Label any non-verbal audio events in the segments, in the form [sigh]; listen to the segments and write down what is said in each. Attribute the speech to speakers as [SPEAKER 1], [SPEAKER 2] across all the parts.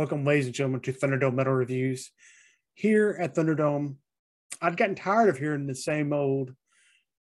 [SPEAKER 1] Welcome, ladies and gentlemen, to Thunderdome Metal Reviews. Here at Thunderdome, I've gotten tired of hearing the same old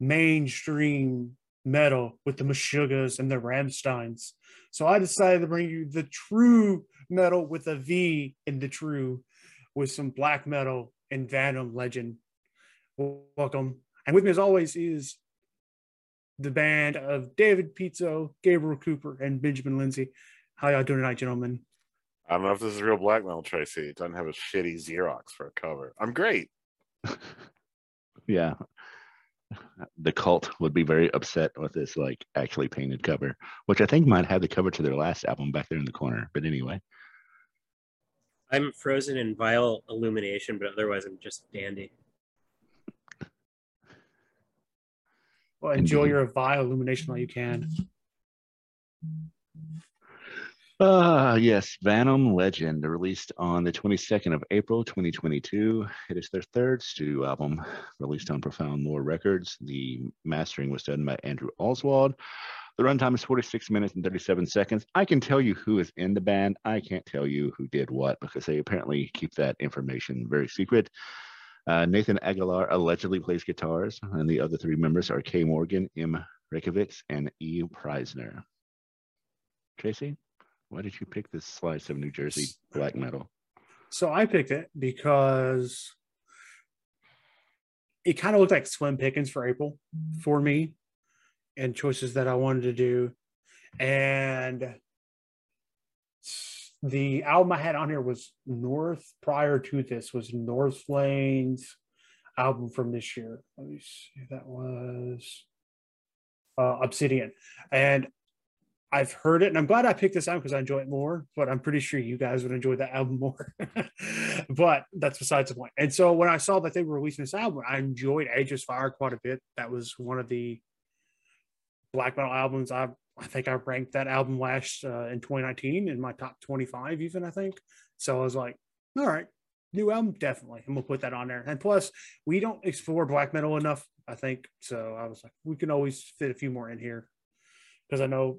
[SPEAKER 1] mainstream metal with the Meshuggahs and the Rammsteins. So I decided to bring you the true metal with a V in the true with some black metal and Venom legend. Welcome. And with me, as always, is the band of David Pizzo, Gabriel Cooper, and Benjamin Lindsay. How y'all doing tonight, gentlemen?
[SPEAKER 2] I don't know if this is real blackmail, Tracy. It doesn't have a shitty Xerox for a cover. I'm great. [laughs]
[SPEAKER 3] yeah. The cult would be very upset with this like actually painted cover, which I think might have the cover to their last album back there in the corner. But anyway.
[SPEAKER 4] I'm frozen in vile illumination, but otherwise I'm just dandy.
[SPEAKER 1] Well, enjoy your vile illumination while you can.
[SPEAKER 3] Ah, yes, Vanum Legend, released on the 22nd of April, 2022. It is their third studio album, released on Profound Lore Records. The mastering was done by Andrew Oswald. The runtime is 46 minutes and 37 seconds. I can tell you who is in the band. I can't tell you who did what because they apparently keep that information very secret. Uh, Nathan Aguilar allegedly plays guitars, and the other three members are Kay Morgan, M. Rekevics, and E. Preisner. Tracy, why did you pick this slice of New Jersey black metal?
[SPEAKER 1] So I picked it because it kind of looked like slim pickings for April for me and choices that I wanted to do. And the album I had on here was North prior to this was Northlane's album from this year. Let me see, that was uh, Obsidian. And I've heard it and I'm glad I picked this album because I enjoy it more, but I'm pretty sure you guys would enjoy that album more. [laughs] but that's besides the point. And so when I saw that they were releasing this album, I enjoyed Ageless Fire quite a bit. That was one of the black metal albums I I think I ranked that album last uh, in 2019 in my top 25, even I think. So I was like, all right, new album, definitely. I'm gonna put that on there. And plus, we don't explore black metal enough, I think. So I was like, we can always fit a few more in here because I know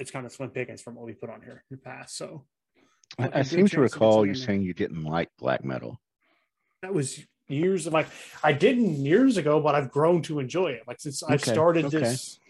[SPEAKER 1] it's kind of slim pickings from what we put on here in the past. So
[SPEAKER 3] I, I seem to recall you saying you didn't like black metal.
[SPEAKER 1] That was years of like I didn't years ago, but I've grown to enjoy it. Like since okay. I started okay. this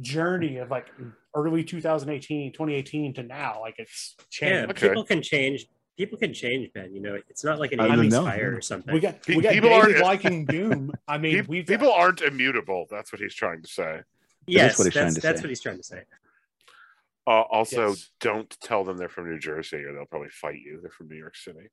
[SPEAKER 1] journey of like early 2018 2018 to now like it's changed
[SPEAKER 4] yeah okay. people can change people can change ben you know it's not like an I fire or something
[SPEAKER 1] we got we got people David liking doom [laughs] i mean
[SPEAKER 2] we people got... aren't immutable that's what he's trying to say
[SPEAKER 4] yes that's, that's, that's what he's trying to say
[SPEAKER 2] uh, also yes. don't tell them they're from new jersey or they'll probably fight you they're from new york city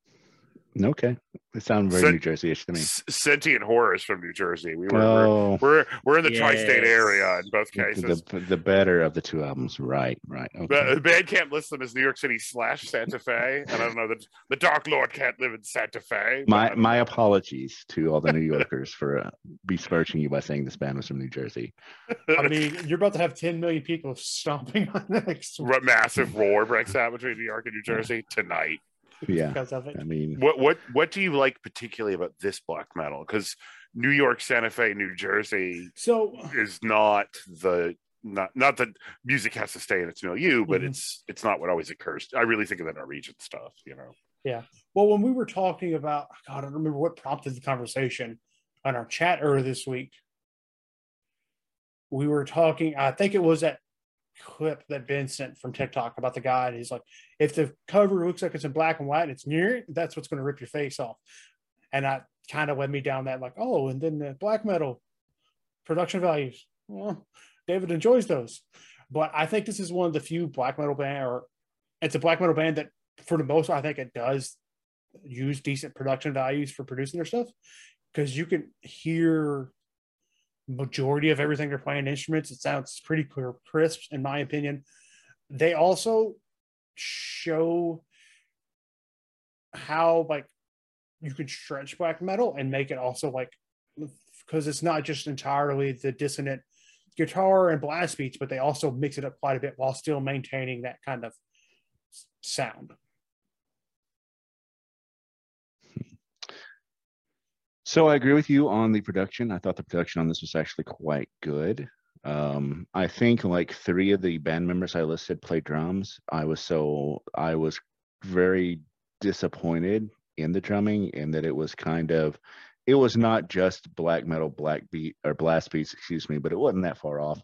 [SPEAKER 3] Okay, it sounds very New Jersey-ish to me.
[SPEAKER 2] Sentient horrors from New Jersey. We were oh. we're, we're, we're in the yes. tri-state area in both cases.
[SPEAKER 3] The, the better of the two albums, right? Right.
[SPEAKER 2] Okay. The, band can't list them as New York City slash Santa Fe, and I don't know that the Dark Lord can't live in Santa Fe.
[SPEAKER 3] My my apologies to all the New [laughs] Yorkers for uh, besmirching you by saying this band was from New Jersey. [laughs]
[SPEAKER 1] I mean, you're about to have 10 million people stomping [laughs] on next.
[SPEAKER 2] Massive roar breaks out between New York and New Jersey tonight [laughs]
[SPEAKER 3] yeah because of it. I mean,
[SPEAKER 2] what what what do you like particularly about this black metal? Because New York, Santa Fe, New Jersey,
[SPEAKER 1] so
[SPEAKER 2] is not the not not that music has to stay in its milieu, but mm-hmm. it's it's not what always occurs. I really think of that Norwegian stuff, you know.
[SPEAKER 1] Yeah. Well, when we were talking about, God, I don't remember what prompted the conversation on our chat earlier this week. We were talking. I think it was at clip that Ben sent from TikTok about the guy. And he's like, if the cover looks like it's in black and white and it's near that's what's going to rip your face off. And that kind of led me down that, like, oh, and then the black metal production values. Well, David enjoys those. But I think this is one of the few black metal band, or it's a black metal band that, for the most, I think it does use decent production values for producing their stuff because you can hear majority of everything they're playing instruments. It sounds pretty clear, crisp, in my opinion. They also show how like you could stretch black metal and make it also like because it's not just entirely the dissonant guitar and blast beats, but they also mix it up quite a bit while still maintaining that kind of sound.
[SPEAKER 3] So I agree with you on the production. I thought the production on this was actually quite good. Um, I think like three of the band members I listed play drums. I was so I was very disappointed in the drumming in that it was kind of it was not just black metal, black beat or blast beats, excuse me, but it wasn't that far off.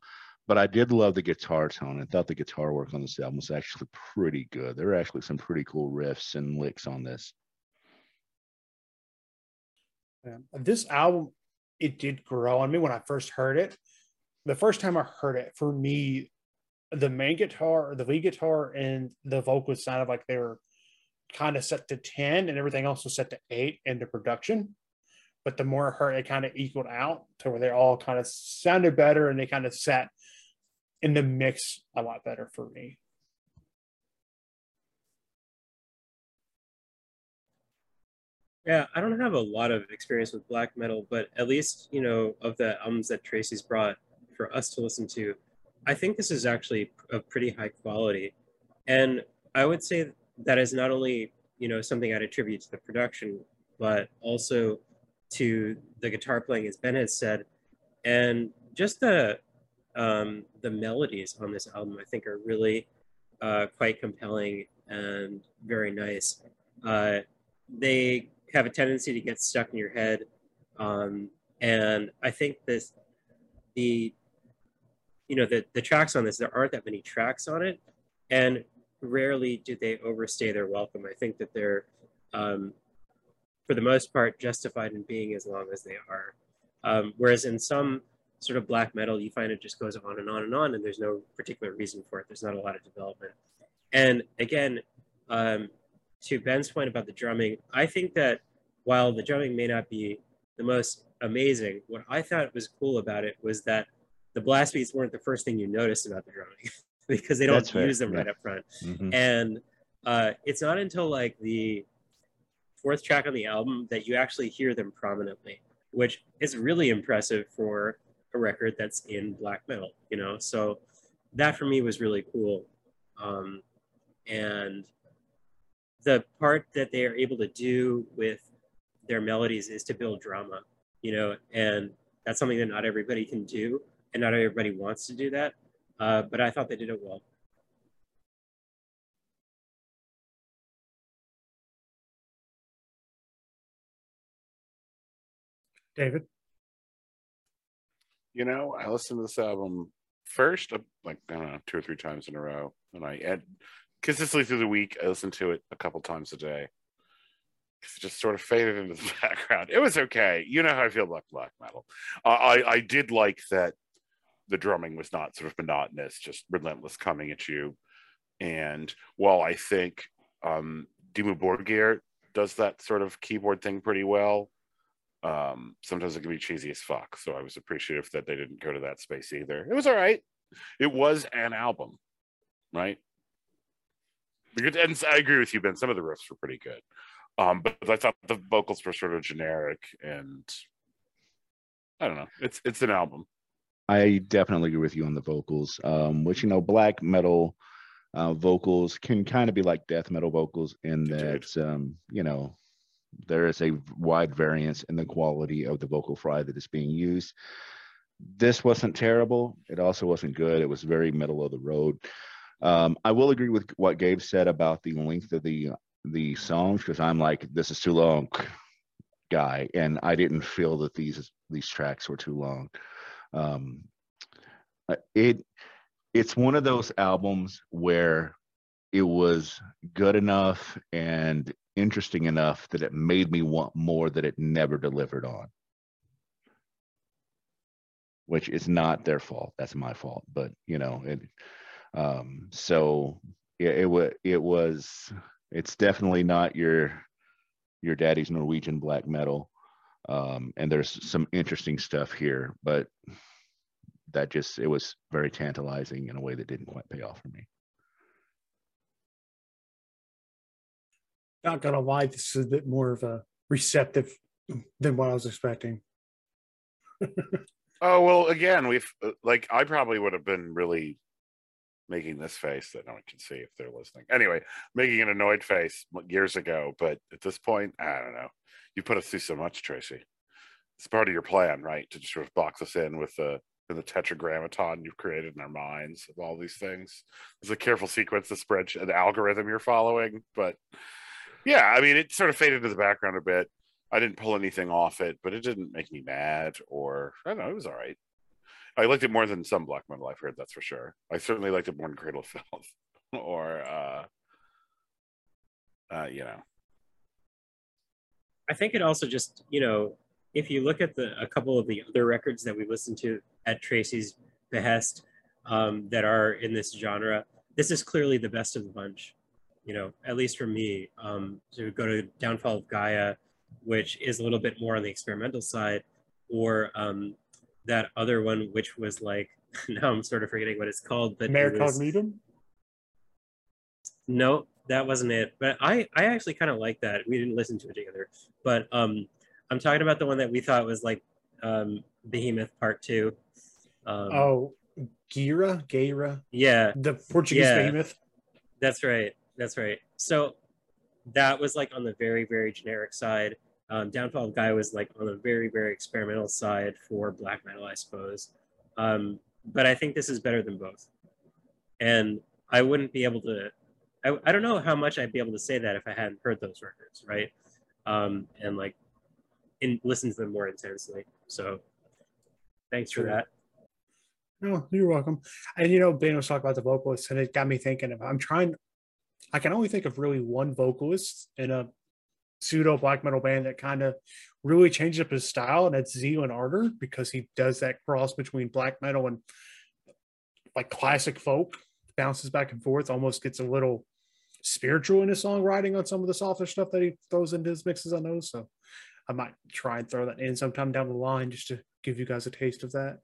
[SPEAKER 3] But I did love the guitar tone. I thought the guitar work on this album was actually pretty good. There are actually some pretty cool riffs and licks on this.
[SPEAKER 1] Yeah. This album, it did grow on me when I first heard it. The first time I heard it, for me, the main guitar, the lead guitar, and the vocals sounded like they were kind of set to 10 and everything else was set to 8 in the production. But the more I heard it kind of equaled out to where they all kind of sounded better and they kind of sat in the mix a lot better for me.
[SPEAKER 4] Yeah, I don't have a lot of experience with black metal, but at least, you know, of the albums that Tracy's brought for us to listen to, I think this is actually of pretty high quality. And I would say that is not only, you know, something I'd attribute to the production, but also to the guitar playing, as Ben has said, and just the um, the melodies on this album, I think, are really uh, quite compelling and very nice. Uh, they have a tendency to get stuck in your head, um, and I think this the you know the the tracks on this there aren't that many tracks on it, and rarely do they overstay their welcome. I think that they're um, for the most part justified in being as long as they are. Um, whereas in some sort of black metal, you find it just goes on and on and on, and there's no particular reason for it. There's not a lot of development. And again, um, to Ben's point about the drumming, I think that while the drumming may not be the most amazing, what I thought was cool about it was that the blast beats weren't the first thing you noticed about the drumming [laughs] because they don't use them yeah. right up front. Mm-hmm. And uh, it's not until like the fourth track on the album that you actually hear them prominently, which is really impressive for a record that's in black metal, you know? So that for me was really cool. Um, and the part that they are able to do with their melodies is to build drama, you know, and that's something that not everybody can do, and not everybody wants to do that. Uh, but I thought they did it well.
[SPEAKER 1] David?
[SPEAKER 2] you know, I listened to this album first, uh, like I don't know, two or three times in a row, and I had consistently through the week. I listened to it a couple times a day. It just sort of faded into the [laughs] background. It was okay. You know how I feel about black metal. Uh, I I did like that the drumming was not sort of monotonous, just relentless coming at you. And while I think um, Dimmu Borgir does that sort of keyboard thing pretty well, um, sometimes it can be cheesy as fuck. So I was appreciative that they didn't go to that space either. It was all right. It was an album, right? And I agree with you, Ben. Some of the riffs were pretty good. Um, but I thought the vocals were sort of generic and I don't know. It's it's an album.
[SPEAKER 3] I definitely agree with you on the vocals. Um, which you know, black metal uh, vocals can kind of be like death metal vocals in that um, you know there is a wide variance in the quality of the vocal fry that is being used. This wasn't terrible. It also wasn't good. It was very middle of the road. Um, I will agree with what Gabe said about the length of the the songs because I'm like, this is too long, guy, and I didn't feel that these these tracks were too long. Um, uh, it it's one of those albums where it was good enough and interesting enough that it made me want more that it never delivered on. Which is not their fault. That's my fault. But you know it um so it, it was it was it's definitely not your your daddy's norwegian black metal um and there's some interesting stuff here but that just it was very tantalizing in a way that didn't quite pay off for me
[SPEAKER 1] not gonna lie, this is a bit more of a receptive than what I was expecting. [laughs]
[SPEAKER 2] oh well, again, we've uh, like I probably would have been really making this face that no one can see if they're listening. Anyway, making an annoyed face years ago, but at this point, I don't know. You put us through so much, Tracy. It's part of your plan, right? To just sort of box us in with the the tetragrammaton you've created in our minds of all these things. It's a careful sequence, the spreadsheet, the algorithm you're following. But yeah, I mean, it sort of faded to the background a bit. I didn't pull anything off it, but it didn't make me mad or I don't know, it was all right. I liked it more than some black metal I've heard, that's for sure. I certainly liked it more than Cradle of Filth [laughs] or uh uh, you know.
[SPEAKER 4] I think it also just, you know, if you look at the a couple of the other records that we listened to at Tracy's behest um, that are in this genre, this is clearly the best of the bunch. You know, at least for me. Um, to go to Downfall of Gaia, which is a little bit more on the experimental side, or um, that other one, which was like [laughs] now I'm sort of forgetting what it's called, but
[SPEAKER 1] Mare Cognitum?
[SPEAKER 4] no, that wasn't it. But I I actually kind of like that. We didn't listen to it together, but um, I'm talking about the one that we thought was like um, Behemoth Part Two. Um,
[SPEAKER 1] Oh, Gira, Gaerea,
[SPEAKER 4] yeah,
[SPEAKER 1] the Portuguese
[SPEAKER 4] Yeah.
[SPEAKER 1] behemoth.
[SPEAKER 4] that's right. That's right. So that was like on the very very generic side. Um, Downfall of Gaia was like on the very very experimental side for black metal, I suppose. Um, but I think this is better than both. And I wouldn't be able to. I, I don't know how much I'd be able to say that if I hadn't heard those records, right? Um, and like, in listen to them more intensely. So, thanks for that.
[SPEAKER 1] No, you're welcome. And you know, Ben was talking about the vocalists, and it got me thinking of I'm trying I can only think of really one vocalist in a pseudo black metal band that kind of really changed up his style, and that's Zeal and Ardor because he does that cross between black metal and like classic folk, bounces back and forth, almost gets a little spiritual in his songwriting on some of the softer stuff that he throws into his mixes on those. So I might try and throw that in sometime down the line just to give you guys a taste of that.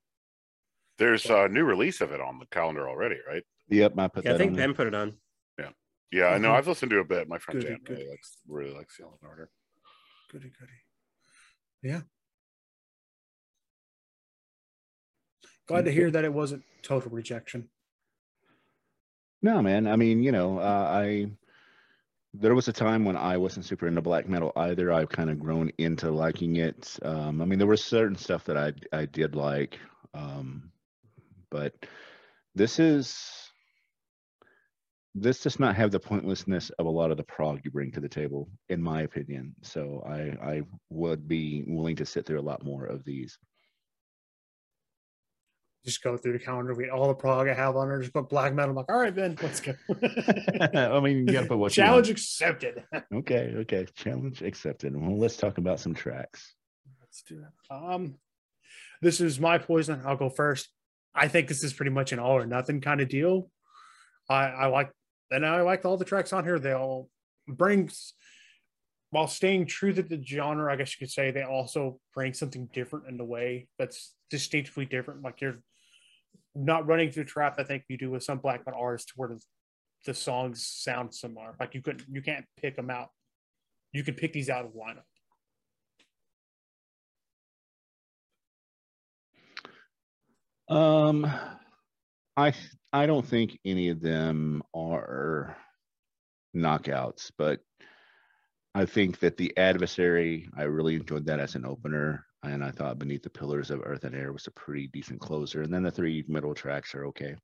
[SPEAKER 2] There's a new release of it on the calendar already, right?
[SPEAKER 3] Yep, I put
[SPEAKER 4] Yeah, I think. Ben put it on.
[SPEAKER 2] Yeah, I know.
[SPEAKER 1] Mhm.
[SPEAKER 2] I've listened to a bit. My friend
[SPEAKER 1] Goody,
[SPEAKER 2] Dan really likes really likes Yellow Order.
[SPEAKER 1] Goody, goody. Yeah. Glad to hear that it wasn't total rejection.
[SPEAKER 3] No, man. I mean, you know, uh, I there was a time when I wasn't super into black metal either. I've kind of grown into liking it. Um, I mean, there was certain stuff that I I did like, um, but this is this does not have the pointlessness of a lot of the prog you bring to the table, in my opinion. So I I would be willing to sit through a lot more of these.
[SPEAKER 1] Just go through the calendar, read all the prog I have on her, just put black metal. I'm like, all right, Ben, let's go. [laughs]
[SPEAKER 3] I mean, you gotta put what.
[SPEAKER 1] Challenge accepted. [laughs]
[SPEAKER 3] Okay, okay. Challenge accepted. Well, let's talk about some tracks.
[SPEAKER 1] Let's do that. Um, this is my poison. I'll go first. I think this is pretty much an all or nothing kind of deal. I, I like, and I like all the tracks on here. They all brings, while staying true to the genre, I guess you could say they also bring something different in the way that's distinctly different. Like you're not running through trap. I think you do with some black metal artists where the, the songs sound similar. Like you couldn't, you can't pick them out. You can pick these out of the lineup.
[SPEAKER 3] Um, I I don't think any of them are knockouts, but I think that the adversary. I really enjoyed that as an opener, and I thought Beneath the Pillars of Earth and Air was a pretty decent closer. And then the three middle tracks are okay.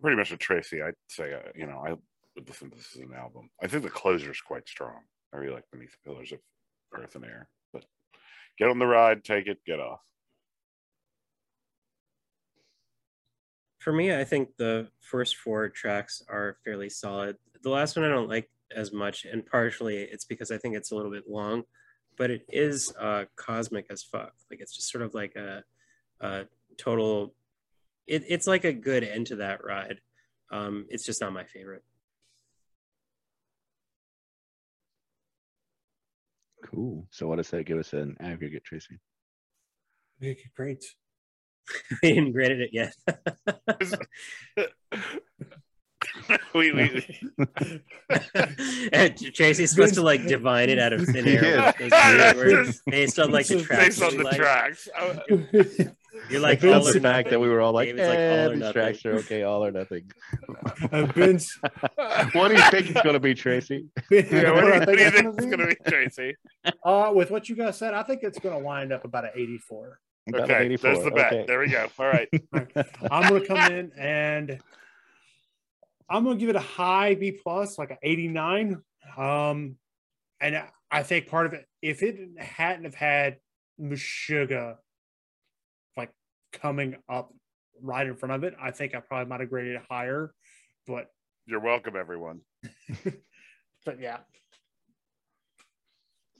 [SPEAKER 2] Pretty much with Tracy, I'd say uh, you know I would listen to this as an album. I think the closer is quite strong. I really like Beneath the Pillars of Earth and Air, but get on the ride, take it, get off.
[SPEAKER 4] For me, I think the first four tracks are fairly solid. The last one I don't like as much, and partially it's because I think it's a little bit long, but it is uh, cosmic as fuck. Like it's just sort of like a, a total. It, it's like a good end to that ride. Um, it's just not my favorite.
[SPEAKER 3] Cool. So what does that give us an aggregate, Tracy?
[SPEAKER 1] Okay, great.
[SPEAKER 4] We didn't grade it yet. [laughs]
[SPEAKER 2] we, we,
[SPEAKER 4] and Tracy's supposed to like divine it out of thin air
[SPEAKER 3] Yeah.
[SPEAKER 4] with those weird [laughs] words based on like the tracks.
[SPEAKER 2] based on the
[SPEAKER 4] like.
[SPEAKER 2] tracks. [laughs]
[SPEAKER 4] You're like
[SPEAKER 1] Vince-
[SPEAKER 4] all or
[SPEAKER 3] the fact that we were all like,
[SPEAKER 4] David's like,
[SPEAKER 3] eh,
[SPEAKER 4] all
[SPEAKER 3] these tracks are okay, all or nothing.
[SPEAKER 1] And Vince,
[SPEAKER 3] what do you think it's going to be, Tracy?
[SPEAKER 2] Yeah, what, do you, what do you think
[SPEAKER 1] gonna
[SPEAKER 2] it's going to be, Tracy?
[SPEAKER 1] Uh, with what you guys said, I think it's going to wind up about an 84.
[SPEAKER 3] About an
[SPEAKER 2] Okay,
[SPEAKER 3] 84.
[SPEAKER 2] there's the bet.
[SPEAKER 3] Okay.
[SPEAKER 2] There we go. All right. [laughs]
[SPEAKER 1] I'm going to come in and I'm going to give it a high B plus, like an 89. Um, and I- I think part of it, if it hadn't have had Meshuggah like coming up right in front of it, I think I probably might have graded it higher. But
[SPEAKER 2] You're welcome, everyone. [laughs]
[SPEAKER 1] but yeah,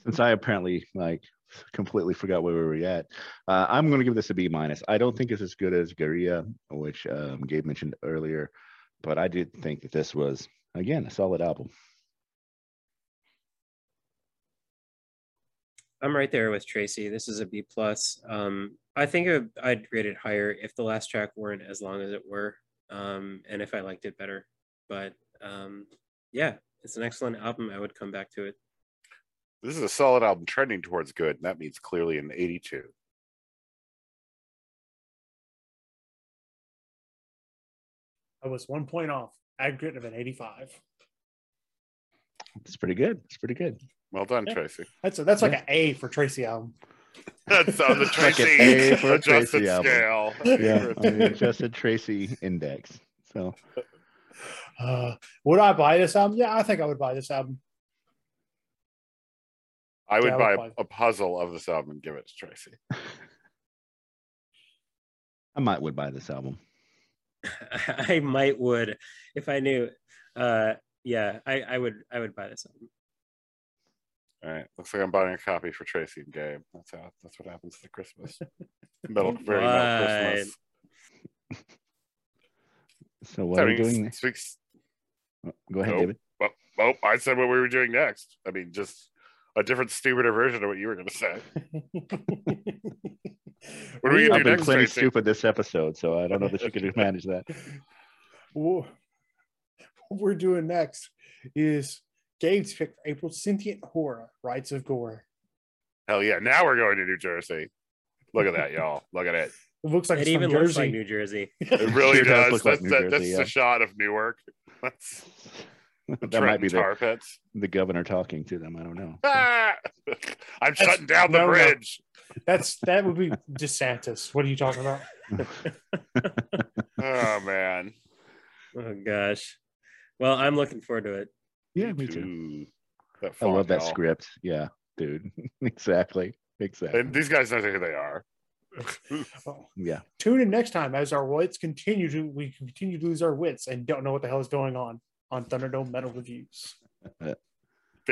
[SPEAKER 3] Since I apparently like completely forgot where we were at, uh, I'm going to give this a B minus. I don't think it's as good as Gaerea, which um, Gabe mentioned earlier, but I did think that this was again a solid album.
[SPEAKER 4] I'm right there with Tracy. This is a B plus. Um, I think I'd rate it higher if the last track weren't as long as it were, um, and if I liked it better. But um, yeah, it's an excellent album. I would come back to it.
[SPEAKER 2] This is a solid album trending towards good, and that means clearly an 82.
[SPEAKER 1] I was one point off. Aggregate of an 85.
[SPEAKER 3] It's pretty good. It's pretty good.
[SPEAKER 2] Well done,
[SPEAKER 1] Yeah.
[SPEAKER 2] Tracy.
[SPEAKER 1] That's a, that's like an A for Tracy album. [laughs]
[SPEAKER 2] That's on the [laughs]
[SPEAKER 3] Like an
[SPEAKER 2] Tracy
[SPEAKER 3] A for a
[SPEAKER 2] adjusted
[SPEAKER 3] Tracy album.
[SPEAKER 2] scale. [laughs]
[SPEAKER 3] Yeah, on the adjusted Tracy index. So
[SPEAKER 1] Uh, would I buy this album? Yeah, I think I would buy this album.
[SPEAKER 2] I would
[SPEAKER 1] Yeah,
[SPEAKER 2] buy
[SPEAKER 1] would
[SPEAKER 2] a, a puzzle of this album and give it to Tracy. [laughs]
[SPEAKER 3] I might would buy this album. [laughs]
[SPEAKER 4] I might would if I knew. Uh, yeah, I, I would I would buy this album.
[SPEAKER 2] All right. Looks like I'm buying a copy for Tracy and Gabe. That's how that's what happens at Christmas. [laughs] Metal, very metal Christmas.
[SPEAKER 3] So what are we doing? next?
[SPEAKER 2] speaks
[SPEAKER 3] Go ahead,
[SPEAKER 2] Nope.
[SPEAKER 3] David.
[SPEAKER 2] Oh, I said what we were doing next. I mean, just a different, stupider version of what you were going to say. [laughs] What are we
[SPEAKER 3] I've
[SPEAKER 2] gonna do
[SPEAKER 3] been
[SPEAKER 2] next,
[SPEAKER 3] plenty
[SPEAKER 2] Tracy?
[SPEAKER 3] stupid this episode, so I don't know that [laughs] you can manage that.
[SPEAKER 1] What we're doing next is Gabe's pick for April Sentient Horror, Rites of Gore.
[SPEAKER 2] Hell yeah! Now we're going to New Jersey. Look at that, y'all. Look at it.
[SPEAKER 1] It looks like
[SPEAKER 4] It
[SPEAKER 1] it's from
[SPEAKER 4] even looks like New Jersey.
[SPEAKER 2] It really
[SPEAKER 3] Sure does
[SPEAKER 2] does.
[SPEAKER 3] look like
[SPEAKER 2] that's
[SPEAKER 3] New
[SPEAKER 2] that, that's
[SPEAKER 3] Jersey,
[SPEAKER 2] the shot of Newark. [laughs] That's the [laughs]
[SPEAKER 3] that might be the,
[SPEAKER 2] pits.
[SPEAKER 3] the governor talking to them. I don't know.
[SPEAKER 2] Ah! I'm
[SPEAKER 1] That's-
[SPEAKER 2] shutting down the
[SPEAKER 1] no, no.
[SPEAKER 2] bridge.
[SPEAKER 1] That's that would be DeSantis. What are you talking about? [laughs]
[SPEAKER 2] Oh man.
[SPEAKER 4] Oh gosh. Well, I'm looking forward to it.
[SPEAKER 3] Yeah, me too.
[SPEAKER 2] Ooh,
[SPEAKER 3] I love that
[SPEAKER 2] y'all.
[SPEAKER 3] script. Yeah, dude. [laughs] exactly. Exactly.
[SPEAKER 2] And these guys know who they are.
[SPEAKER 1] Oh,
[SPEAKER 3] yeah.
[SPEAKER 1] tune in next time as our wits continue to we continue to lose our wits and don't know what the hell is going on on Thunderdome Metal Reviews. Uh,